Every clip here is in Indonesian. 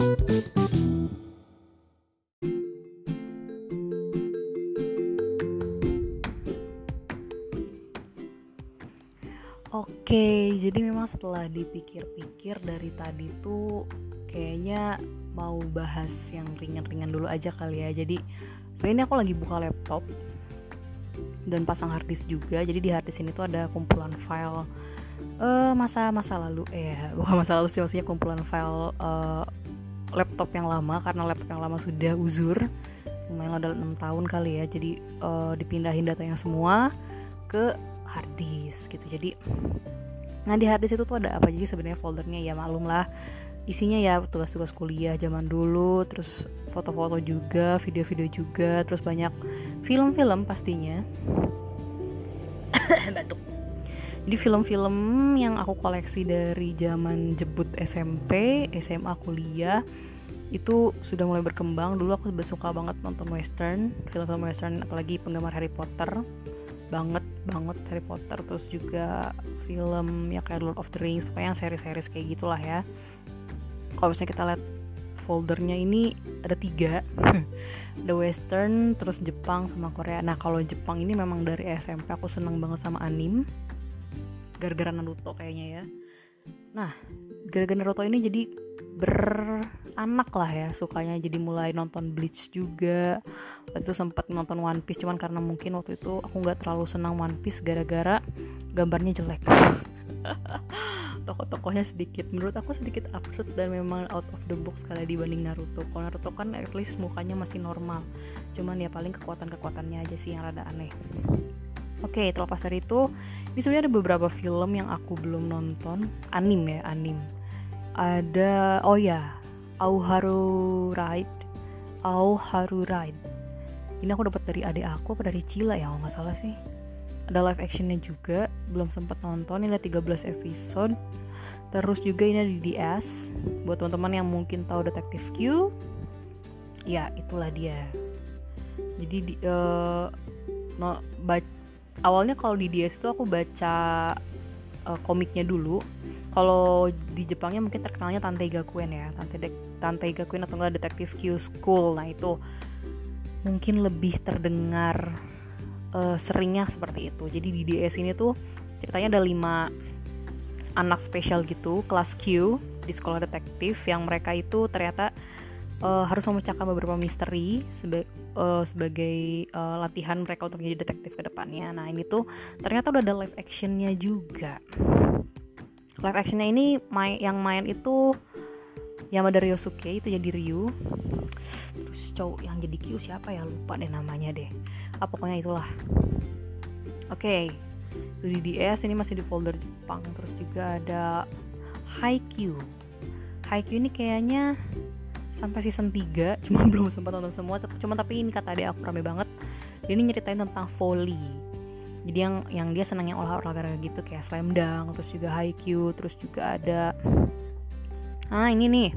Oke, jadi memang setelah dipikir-pikir dari tadi tuh kayaknya mau bahas yang ringan-ringan dulu aja kali ya. Jadi sebenarnya aku lagi buka laptop dan pasang harddisk juga. Jadi di harddisk ini tuh ada kumpulan file uh, masa masa lalu eh bukan masa lalu sih maksudnya kumpulan file uh, laptop yang lama karena laptop yang lama sudah uzur. Lumayan udah enam tahun kali ya jadi uh, dipindahin datanya semua ke hard disk gitu. Jadi nah di hard disk itu tuh ada apa? Jadi sebenarnya foldernya ya maklum lah. Isinya ya tugas-tugas kuliah zaman dulu terus foto-foto juga video-video juga terus banyak film-film pastinya. Batuk jadi film-film yang aku koleksi dari zaman jebut SMP SMA kuliah itu sudah mulai berkembang. Dulu aku suka banget nonton western film-film western apalagi penggemar Harry Potter. Banget banget Harry Potter. Terus juga film ya kayak Lord of the Rings pokoknya yang seri-seri kayak gitulah ya. Kalau misalnya kita lihat foldernya ini ada tiga. Ada western terus Jepang sama Korea. Nah kalau Jepang ini memang dari SMP aku seneng banget sama anim gara-gara Naruto kayaknya ya. Nah gara-gara Naruto ini jadi beranak lah ya sukanya jadi mulai nonton Bleach juga. Waktu itu sempat nonton One Piece cuman karena mungkin waktu itu aku nggak terlalu senang One Piece gara-gara gambarnya jelek. Tokoh-tokohnya sedikit. Menurut aku sedikit absurd dan memang out of the box kali dibanding Naruto. Kalau Naruto kan at least mukanya masih normal. Cuman ya paling kekuatan-kekuatannya aja sih yang rada aneh Oke, okay, terlepas dari itu, ini sebenarnya ada beberapa film yang aku belum nonton, anim ya, anim. Ada oh ya Auharu Ride. Auharu Ride. Ini aku dapat dari adik aku apa dari Cila ya kalau nggak salah sih. Ada live actionnya juga belum sempat nonton. Ini ada 13 episode. Terus juga ini ada di DS buat teman-teman yang mungkin tahu Detective Q ya itulah dia. Jadi di, uh, no, awalnya kalau di DS itu aku baca uh, komiknya dulu. Kalau di Jepangnya mungkin terkenalnya Tante Gakuen ya. Tante De Tante Gakuen atau enggak Detective Q School. Nah itu mungkin lebih terdengar uh, seringnya seperti itu. Jadi di DS ini tuh ceritanya ada lima anak spesial gitu kelas Q di sekolah detektif yang mereka itu ternyata uh, harus memecahkan beberapa misteri seba uh, sebagai uh, latihan mereka untuk menjadi detektif ke depannya. Nah, ini tuh ternyata udah ada live actionnya juga. Live actionnya ini main yang main itu Yamada Ryosuke itu jadi Ryu. Terus cowok yang jadi Kyu siapa ya? Lupa deh namanya deh. Ah pokoknya itulah. Oke okay. itu di DS ini masih di folder Jepang. Terus juga ada Haikyuu. Haikyuu ini kayaknya sampai season 3 cuma belum sempat nonton semua cuma tapi ini kata dia aku rame banget. Ini nyeritain tentang volley jadi yang yang dia senang yang olahraga gitu kayak slam dunk terus juga haiku terus juga ada ah ini nih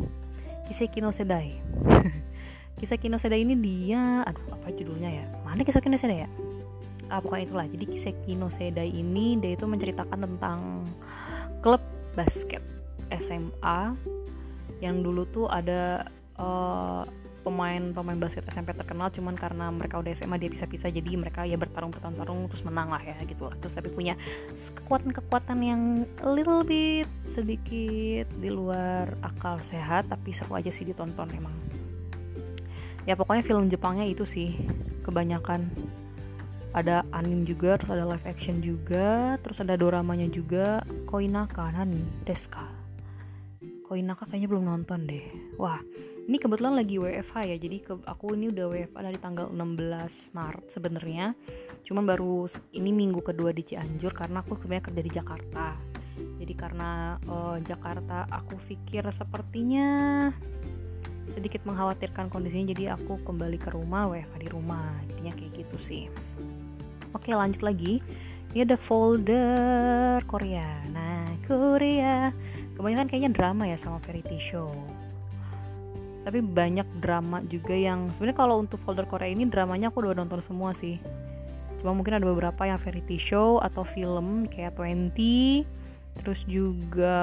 Kiseki no Sedai. Kiseki no Sedai ini dia aduh apa judulnya ya? Mana Kiseki no Sedai ya? Ah pokoknya itulah. Jadi Kiseki no Sedai ini dia itu menceritakan tentang klub basket SMA yang dulu tuh ada uh, pemain-pemain basket SMP terkenal cuman karena mereka udah SMA dia bisa-bisa jadi mereka ya bertarung bertarung terus menang lah ya gitu lah. Terus tapi punya kekuatan-kekuatan yang little bit sedikit di luar akal sehat tapi seru aja sih ditonton emang. Ya pokoknya film Jepangnya itu sih kebanyakan ada anim juga terus ada live action juga terus ada doramanya juga. Koinaka nani deska Koinaka kayaknya belum nonton deh. Wah ini kebetulan lagi WFH ya jadi ke, aku ini udah WFH dari tanggal 16 Maret sebenarnya. Cuman baru ini minggu kedua di Cianjur karena aku sebenarnya kerja di Jakarta. Jadi karena uh, Jakarta aku pikir sepertinya sedikit mengkhawatirkan kondisinya jadi aku kembali ke rumah WFH di rumah. Jadinya kayak gitu sih. Oke lanjut lagi. Ini ada folder Korea nah Korea. Kebanyakan kayaknya drama ya sama variety show tapi banyak drama juga yang sebenarnya kalau untuk folder Korea ini dramanya aku udah nonton semua sih. Cuma mungkin ada beberapa yang variety show atau film kayak 20 terus juga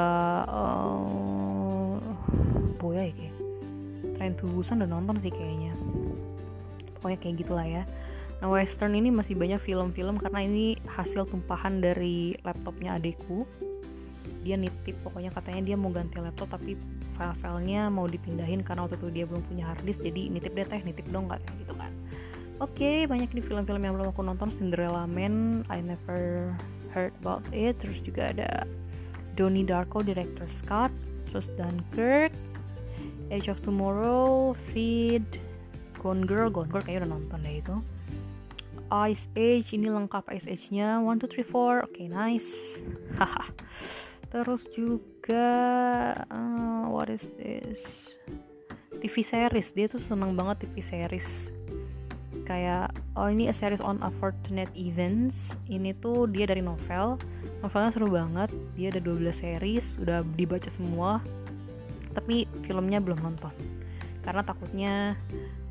uh, boya ya kayak Train to Busan udah nonton sih kayaknya. Pokoknya kayak gitulah ya. Nah western ini masih banyak film-film karena ini hasil tumpahan dari laptopnya adekku. Dia nitip pokoknya katanya dia mau ganti laptop tapi file-filenya mau dipindahin karena waktu itu dia belum punya harddisk jadi nitip deh teh nitip dong kayak gitu kan. Oke okay, banyak nih film-film yang belum aku nonton Cinderella Man I never heard about it terus juga ada Donnie Darko director Scott terus Dunkirk Age of Tomorrow Feed Gone Girl Gone Girl kayaknya udah nonton deh itu. Ice Age ini lengkap Ice Age nya 1, 2, 3, 4 oke okay, nice. Haha. Terus juga uh, what is this? TV series dia tuh seneng banget TV series. Kayak oh ini a series on unfortunate events. Ini tuh dia dari novel. Novelnya seru banget. Dia ada 12 series udah dibaca semua. Tapi filmnya belum nonton. Karena takutnya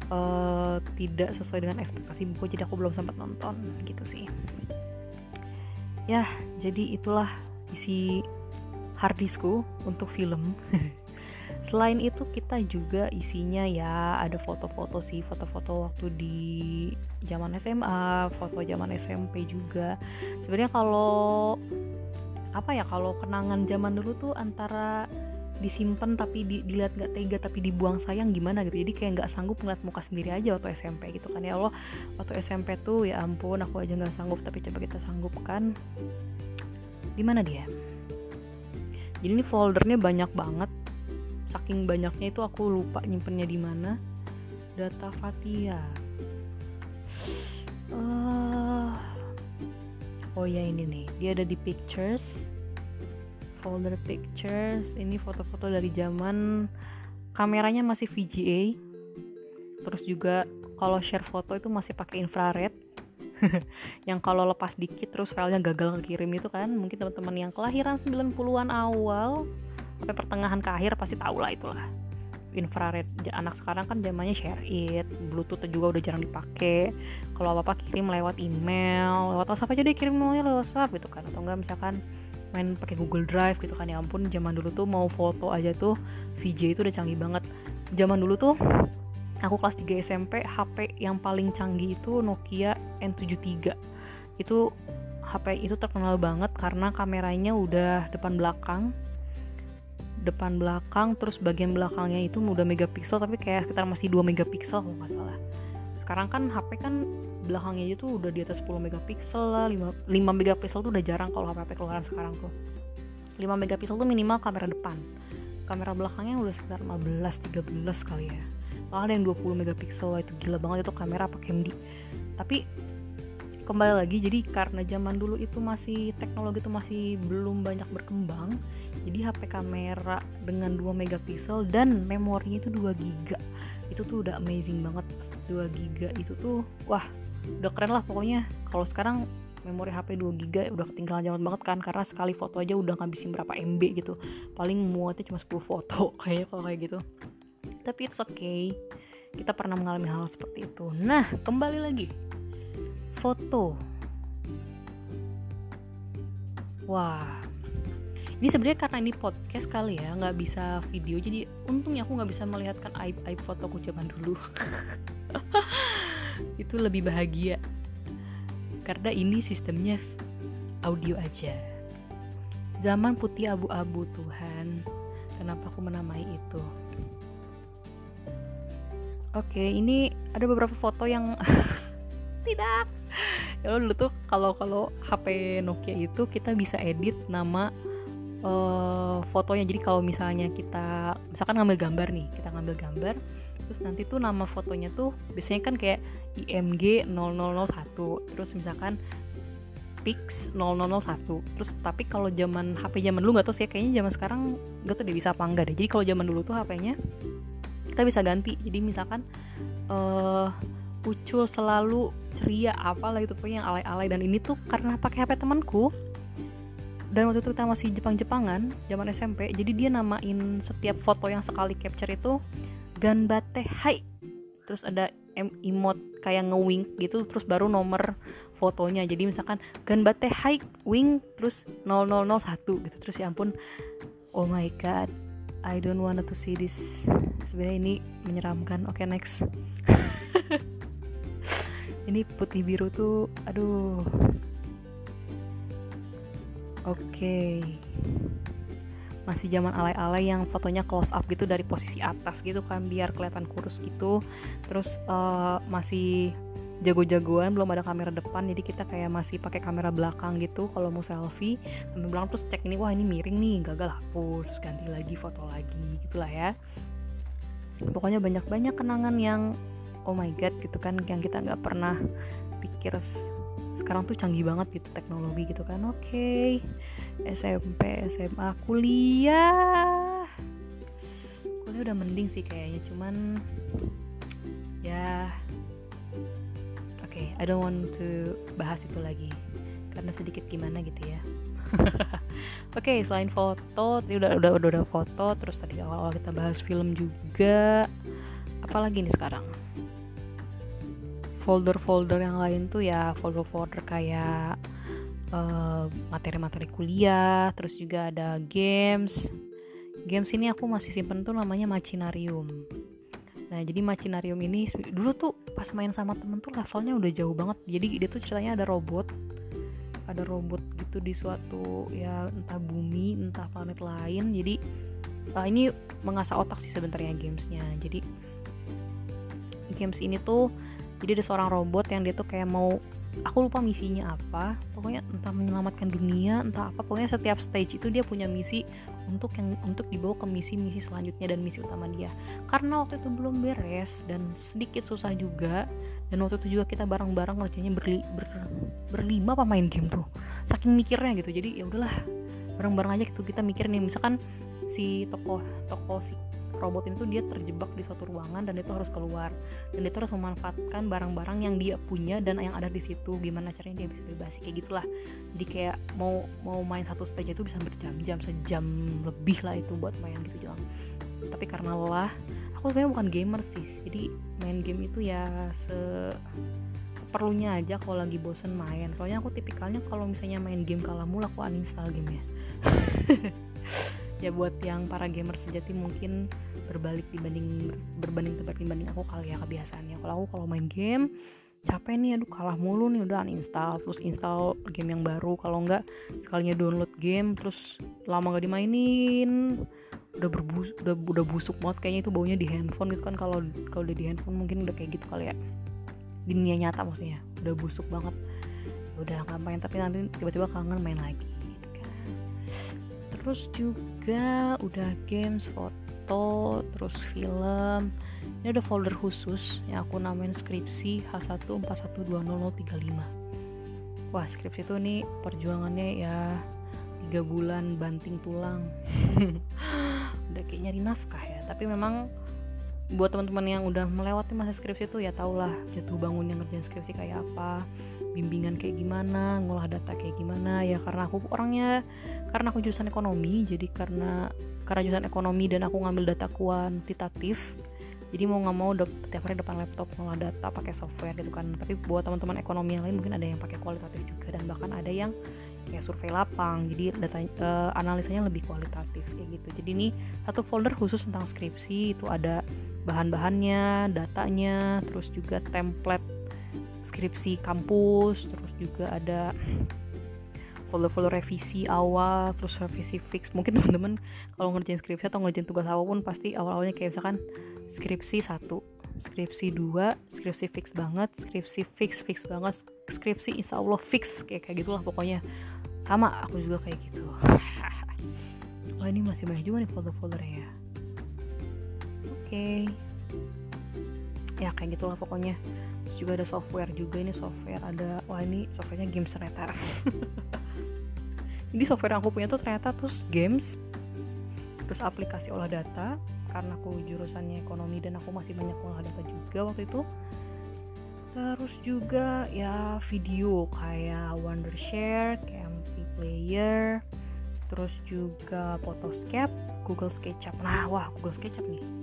uh, tidak sesuai dengan ekspektasi buku jadi aku belum sempat nonton. Gitu sih. Ya jadi itulah isi harddiskku untuk film. Selain itu kita juga isinya ya ada foto-foto sih foto-foto waktu di zaman SMA foto zaman SMP juga. Sebenarnya kalau apa ya kalau kenangan zaman dulu tuh antara disimpan tapi di, dilihat nggak tega tapi dibuang sayang gimana gitu. Jadi kayak nggak sanggup ngeliat muka sendiri aja waktu SMP gitu kan. Ya Allah waktu SMP tuh ya ampun aku aja nggak sanggup tapi coba kita sanggup kan. Di mana dia jadi ini foldernya banyak banget. Saking banyaknya itu aku lupa nyimpennya di mana. Data Fatia uh, oh ya ini nih. Dia ada di pictures. Folder pictures. Ini foto-foto dari zaman kameranya masih VGA terus juga kalau share foto itu masih pakai infrared yang kalau lepas dikit terus filenya gagal ngirim itu kan mungkin teman-teman yang kelahiran 90-an awal sampai pertengahan ke akhir pasti tahu lah itulah. Infrared anak sekarang kan zamannya share it bluetooth juga udah jarang dipakai. Kalau apa apa kirim lewat email lewat whatsapp aja deh kirim lewat whatsapp gitu kan. Atau enggak misalkan main pakai Google Drive gitu kan. Ya ampun zaman dulu tuh mau foto aja tuh VJ itu udah canggih banget. Zaman dulu tuh aku kelas 3 SMP HP yang paling canggih itu Nokia N73 itu HP itu terkenal banget karena kameranya udah depan belakang. Depan belakang terus bagian belakangnya itu udah megapiksel tapi kayak sekitar masih 2 megapiksel kalau nggak salah. Sekarang kan HP kan belakangnya itu udah di atas 10 megapiksel lah 5, 5 megapiksel tuh udah jarang kalau HP, HP keluaran sekarang tuh. 5 megapiksel tuh minimal kamera depan. Kamera belakangnya udah sekitar 15 13 kali ya ada yang 20 megapiksel itu gila banget itu kamera pakai MD tapi kembali lagi jadi karena zaman dulu itu masih teknologi itu masih belum banyak berkembang jadi HP kamera dengan 2 megapiksel dan memorinya itu 2 giga itu tuh udah amazing banget. 2 giga itu tuh wah udah keren lah pokoknya. Kalau sekarang memori HP 2 giga udah ketinggalan zaman banget kan karena sekali foto aja udah ngabisin berapa MB gitu. Paling muatnya cuma 10 foto kayaknya kalau kayak gitu tapi it's okay. Kita pernah mengalami hal seperti itu. Nah kembali lagi. Foto. Wah. Ini sebenarnya karena ini podcast kali ya nggak bisa video. Jadi untungnya aku nggak bisa melihatkan aib aib fotoku zaman dulu. Itu lebih bahagia. Karena ini sistemnya audio aja. Zaman putih abu-abu Tuhan. Kenapa aku menamai itu Oke, ini ada beberapa foto yang tidak. Ya dulu tuh kalau kalau HP Nokia itu kita bisa edit nama uh, fotonya. Jadi kalau misalnya kita misalkan ngambil gambar nih, kita ngambil gambar, terus nanti tuh nama fotonya tuh biasanya kan kayak IMG 0001. Terus misalkan Pix 0001 terus tapi kalau zaman HP zaman dulu nggak tahu sih kayaknya zaman sekarang nggak tahu deh bisa apa enggak deh jadi kalau zaman dulu tuh HP-nya kita bisa ganti. Jadi misalkan uh, Ucul selalu ceria apalah itu pokoknya yang alay-alay. Dan ini tuh karena pakai HP temanku. Dan waktu itu kita masih Jepang-Jepangan zaman SMP jadi dia namain setiap foto yang sekali capture itu Ganbate Hai. Terus ada emot kayak ngewink gitu terus baru nomor fotonya. Jadi misalkan Ganbate Hai wing terus 0001 gitu. Terus ya ampun oh my god I don't want to see this. Sebenarnya ini menyeramkan. Oke okay, next. Ini putih biru tuh aduh. Oke. Okay. masih zaman alay-alay yang fotonya close up gitu dari posisi atas gitu kan biar kelihatan kurus gitu. Terus uh, masih jago-jagoan belum ada kamera depan jadi kita kayak masih pakai kamera belakang gitu kalau mau selfie. Kami bilang terus cek ini wah ini miring nih gagal hapus terus ganti lagi foto lagi gitulah ya. Pokoknya banyak-banyak kenangan yang oh my god gitu kan yang kita nggak pernah pikir sekarang tuh canggih banget gitu teknologi gitu kan. Oke okay. SMP SMA kuliah. Kuliah udah mending sih kayaknya cuman ya I don't want to bahas itu lagi. Karena sedikit gimana gitu ya. Oke okay, selain foto tadi udah udah udah udah foto terus tadi awal-awal kita bahas film juga. Apalagi nih sekarang? Folder-folder yang lain tuh ya folder-folder kayak uh, materi-materi kuliah terus juga ada games. Games ini aku masih simpen tuh namanya Machinarium Nah jadi Machinarium ini dulu tuh pas main sama temen tuh levelnya udah jauh banget. Jadi dia tuh ceritanya ada robot, ada robot gitu di suatu ya entah bumi entah planet lain. Jadi uh, ini mengasah otak sih sebenarnya gamesnya. Jadi games ini tuh jadi ada seorang robot yang dia tuh kayak mau aku lupa misinya apa. Pokoknya entah menyelamatkan dunia entah apa. Pokoknya setiap stage itu dia punya misi untuk yang untuk dibawa ke misi-misi selanjutnya dan misi utama dia. Karena waktu itu belum beres dan sedikit susah juga. Dan waktu itu juga kita bareng-bareng ngerjainnya berli, ber, berlima apa main game tuh. Saking mikirnya gitu. Jadi ya udahlah bareng-bareng aja gitu kita mikir nih. Misalkan si tokoh tokoh si robot itu dia terjebak di suatu ruangan dan itu harus keluar. Dan itu harus memanfaatkan barang-barang yang dia punya dan yang ada di situ. Gimana caranya dia bisa bebas kayak gitulah. Jadi kayak mau mau main satu stage itu bisa berjam-jam sejam lebih lah itu buat main gitu doang. Tapi karena lelah aku sebenarnya bukan gamer sih. Jadi main game itu ya se perlunya aja kalau lagi bosen main. Soalnya aku tipikalnya kalau misalnya main game kalah mulu aku uninstall gamenya. ya buat yang para gamer sejati mungkin berbalik dibanding berbanding terbalik dibanding aku kali ya kebiasaannya. Kalau aku kalau main game capek nih aduh kalah mulu nih udah uninstall. Terus install game yang baru kalau enggak sekalinya download game terus lama gak dimainin. Udah berbus udah udah busuk banget kayaknya itu baunya di handphone gitu kan. Kalau kalau udah di handphone mungkin udah kayak gitu kali ya. Dunia nyata maksudnya udah busuk banget. Udah ngapain tapi nanti tiba-tiba kangen main lagi terus juga udah games foto terus film. Ini ada folder khusus yang aku namain skripsi H1412035 wah skripsi itu nih perjuangannya ya tiga bulan banting tulang. Udah kayak nyari nafkah ya tapi memang buat teman-teman yang udah melewati masa skripsi itu ya tau lah jatuh bangunnya ngerjain skripsi kayak apa bimbingan kayak gimana ngolah data kayak gimana. Ya karena aku orangnya karena aku jurusan ekonomi jadi karena karena jurusan ekonomi dan aku ngambil data kuantitatif jadi mau nggak mau tiap hari depan laptop ngolah data pakai software gitu kan. Tapi buat teman-teman ekonomi yang lain mungkin ada yang pakai kualitatif juga dan bahkan ada yang kayak survei lapang jadi data uh, analisanya lebih kualitatif kayak gitu. Jadi ini satu folder khusus tentang skripsi itu ada bahan-bahannya datanya terus juga template skripsi kampus terus juga ada folder-folder revisi awal terus revisi fix. Mungkin teman-teman kalau ngerjain skripsi atau ngerjain tugas apa pun pasti awal-awalnya kayak misalkan skripsi satu skripsi dua skripsi fix banget skripsi fix fix banget skripsi insya Allah fix kayak kayak gitulah pokoknya. Sama aku juga kayak gitu. Wah ini masih banyak juga nih folder-foldernya. ya okay. ya kayak gitulah pokoknya terus juga ada software juga ini software ada wah ini softwarenya games ternyata jadi software yang aku punya tuh ternyata terus games terus aplikasi olah data karena aku jurusannya ekonomi dan aku masih banyak olah data juga waktu itu terus juga ya video kayak Wondershare, MP Player, terus juga Photoscape, Google SketchUp. Nah, wah Google SketchUp nih.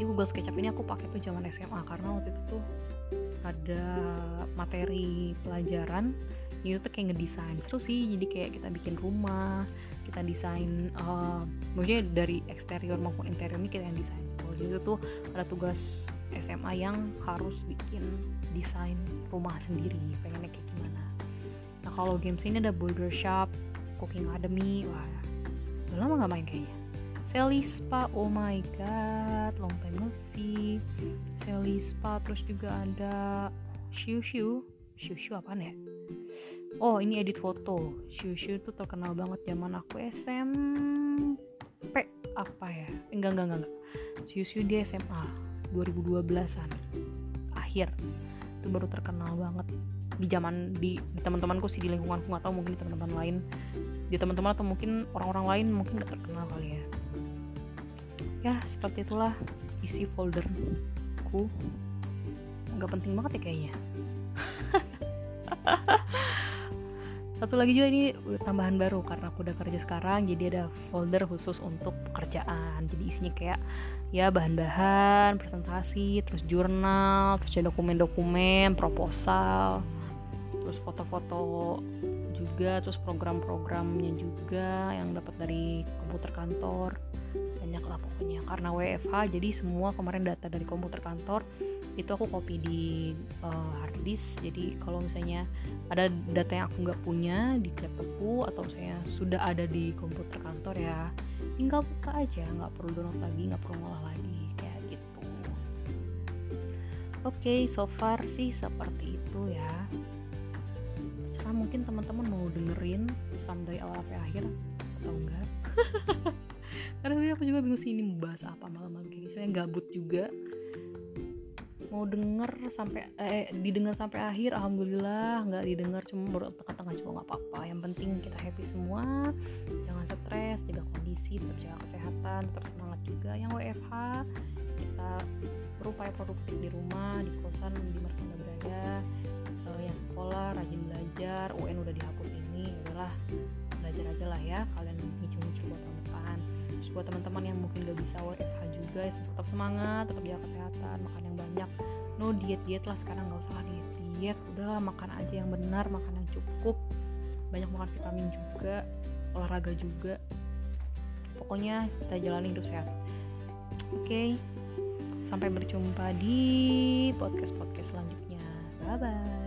Ini Google SketchUp ini aku pakai tuh zaman SMA karena waktu itu tuh ada materi pelajaran itu tuh kayak ngedesain seru sih. Jadi kayak kita bikin rumah kita desain uh, maksudnya dari eksterior maupun interior ini kita yang desain. Kalau itu tuh ada tugas SMA yang harus bikin desain rumah sendiri pengennya kayak gimana. Nah kalau games ini ada burger shop cooking academy wah udah lama gak main kayaknya Sally Spa, oh my god, long time no see. Sally Spa, terus juga ada Shu Shu, Shu Shu apa ya? Oh ini edit foto, Shu Shu tuh terkenal banget zaman aku SMP apa ya? Enggak enggak enggak, enggak. Shu Shu dia SMA 2012an akhir itu baru terkenal banget di zaman di, di teman-temanku sih di lingkunganku nggak tahu mungkin di teman-teman lain di teman-teman atau mungkin orang-orang lain mungkin gak terkenal kali ya ya seperti itulah isi folderku. Nggak penting banget ya kayaknya. Satu lagi juga ini tambahan baru karena aku udah kerja sekarang jadi ada folder khusus untuk pekerjaan. Jadi isinya kayak ya bahan-bahan presentasi terus jurnal terus dokumen-dokumen proposal terus foto-foto juga terus program-programnya juga yang dapat dari komputer kantor banyak lah pokoknya. Karena WFH jadi semua kemarin data dari komputer kantor itu aku copy di uh, hard jadi kalau misalnya ada data yang aku nggak punya di laptopku atau misalnya sudah ada di komputer kantor ya tinggal buka aja. Nggak perlu download lagi nggak perlu ngolah lagi. Kayak gitu. Oke okay, so far sih seperti itu ya. Sekarang mungkin teman-teman mau dengerin sampai awal sampai akhir atau enggak karena aku juga bingung sih ini mau bahas apa malam-malam kayak gini saya gabut juga. Mau denger sampai eh didengar sampai akhir alhamdulillah. Nggak didengar cuma baru tengah-tengah cuma nggak apa-apa. Yang penting kita happy semua. Jangan stres jaga kondisi tetap jaga kesehatan tetap semangat juga. Yang WFH kita berupaya produktif di rumah di kosan di mana berada. Uh, yang sekolah rajin belajar UN udah dihapus buat teman-teman yang mungkin gak bisa WFH juga ya tetap semangat tetap jaga kesehatan makan yang banyak. No diet diet lah sekarang nggak usah diet diet udahlah makan aja yang benar makan yang cukup. Banyak makan vitamin juga olahraga juga. Pokoknya kita jalani hidup sehat. Oke okay. sampai berjumpa di podcast podcast selanjutnya. Bye bye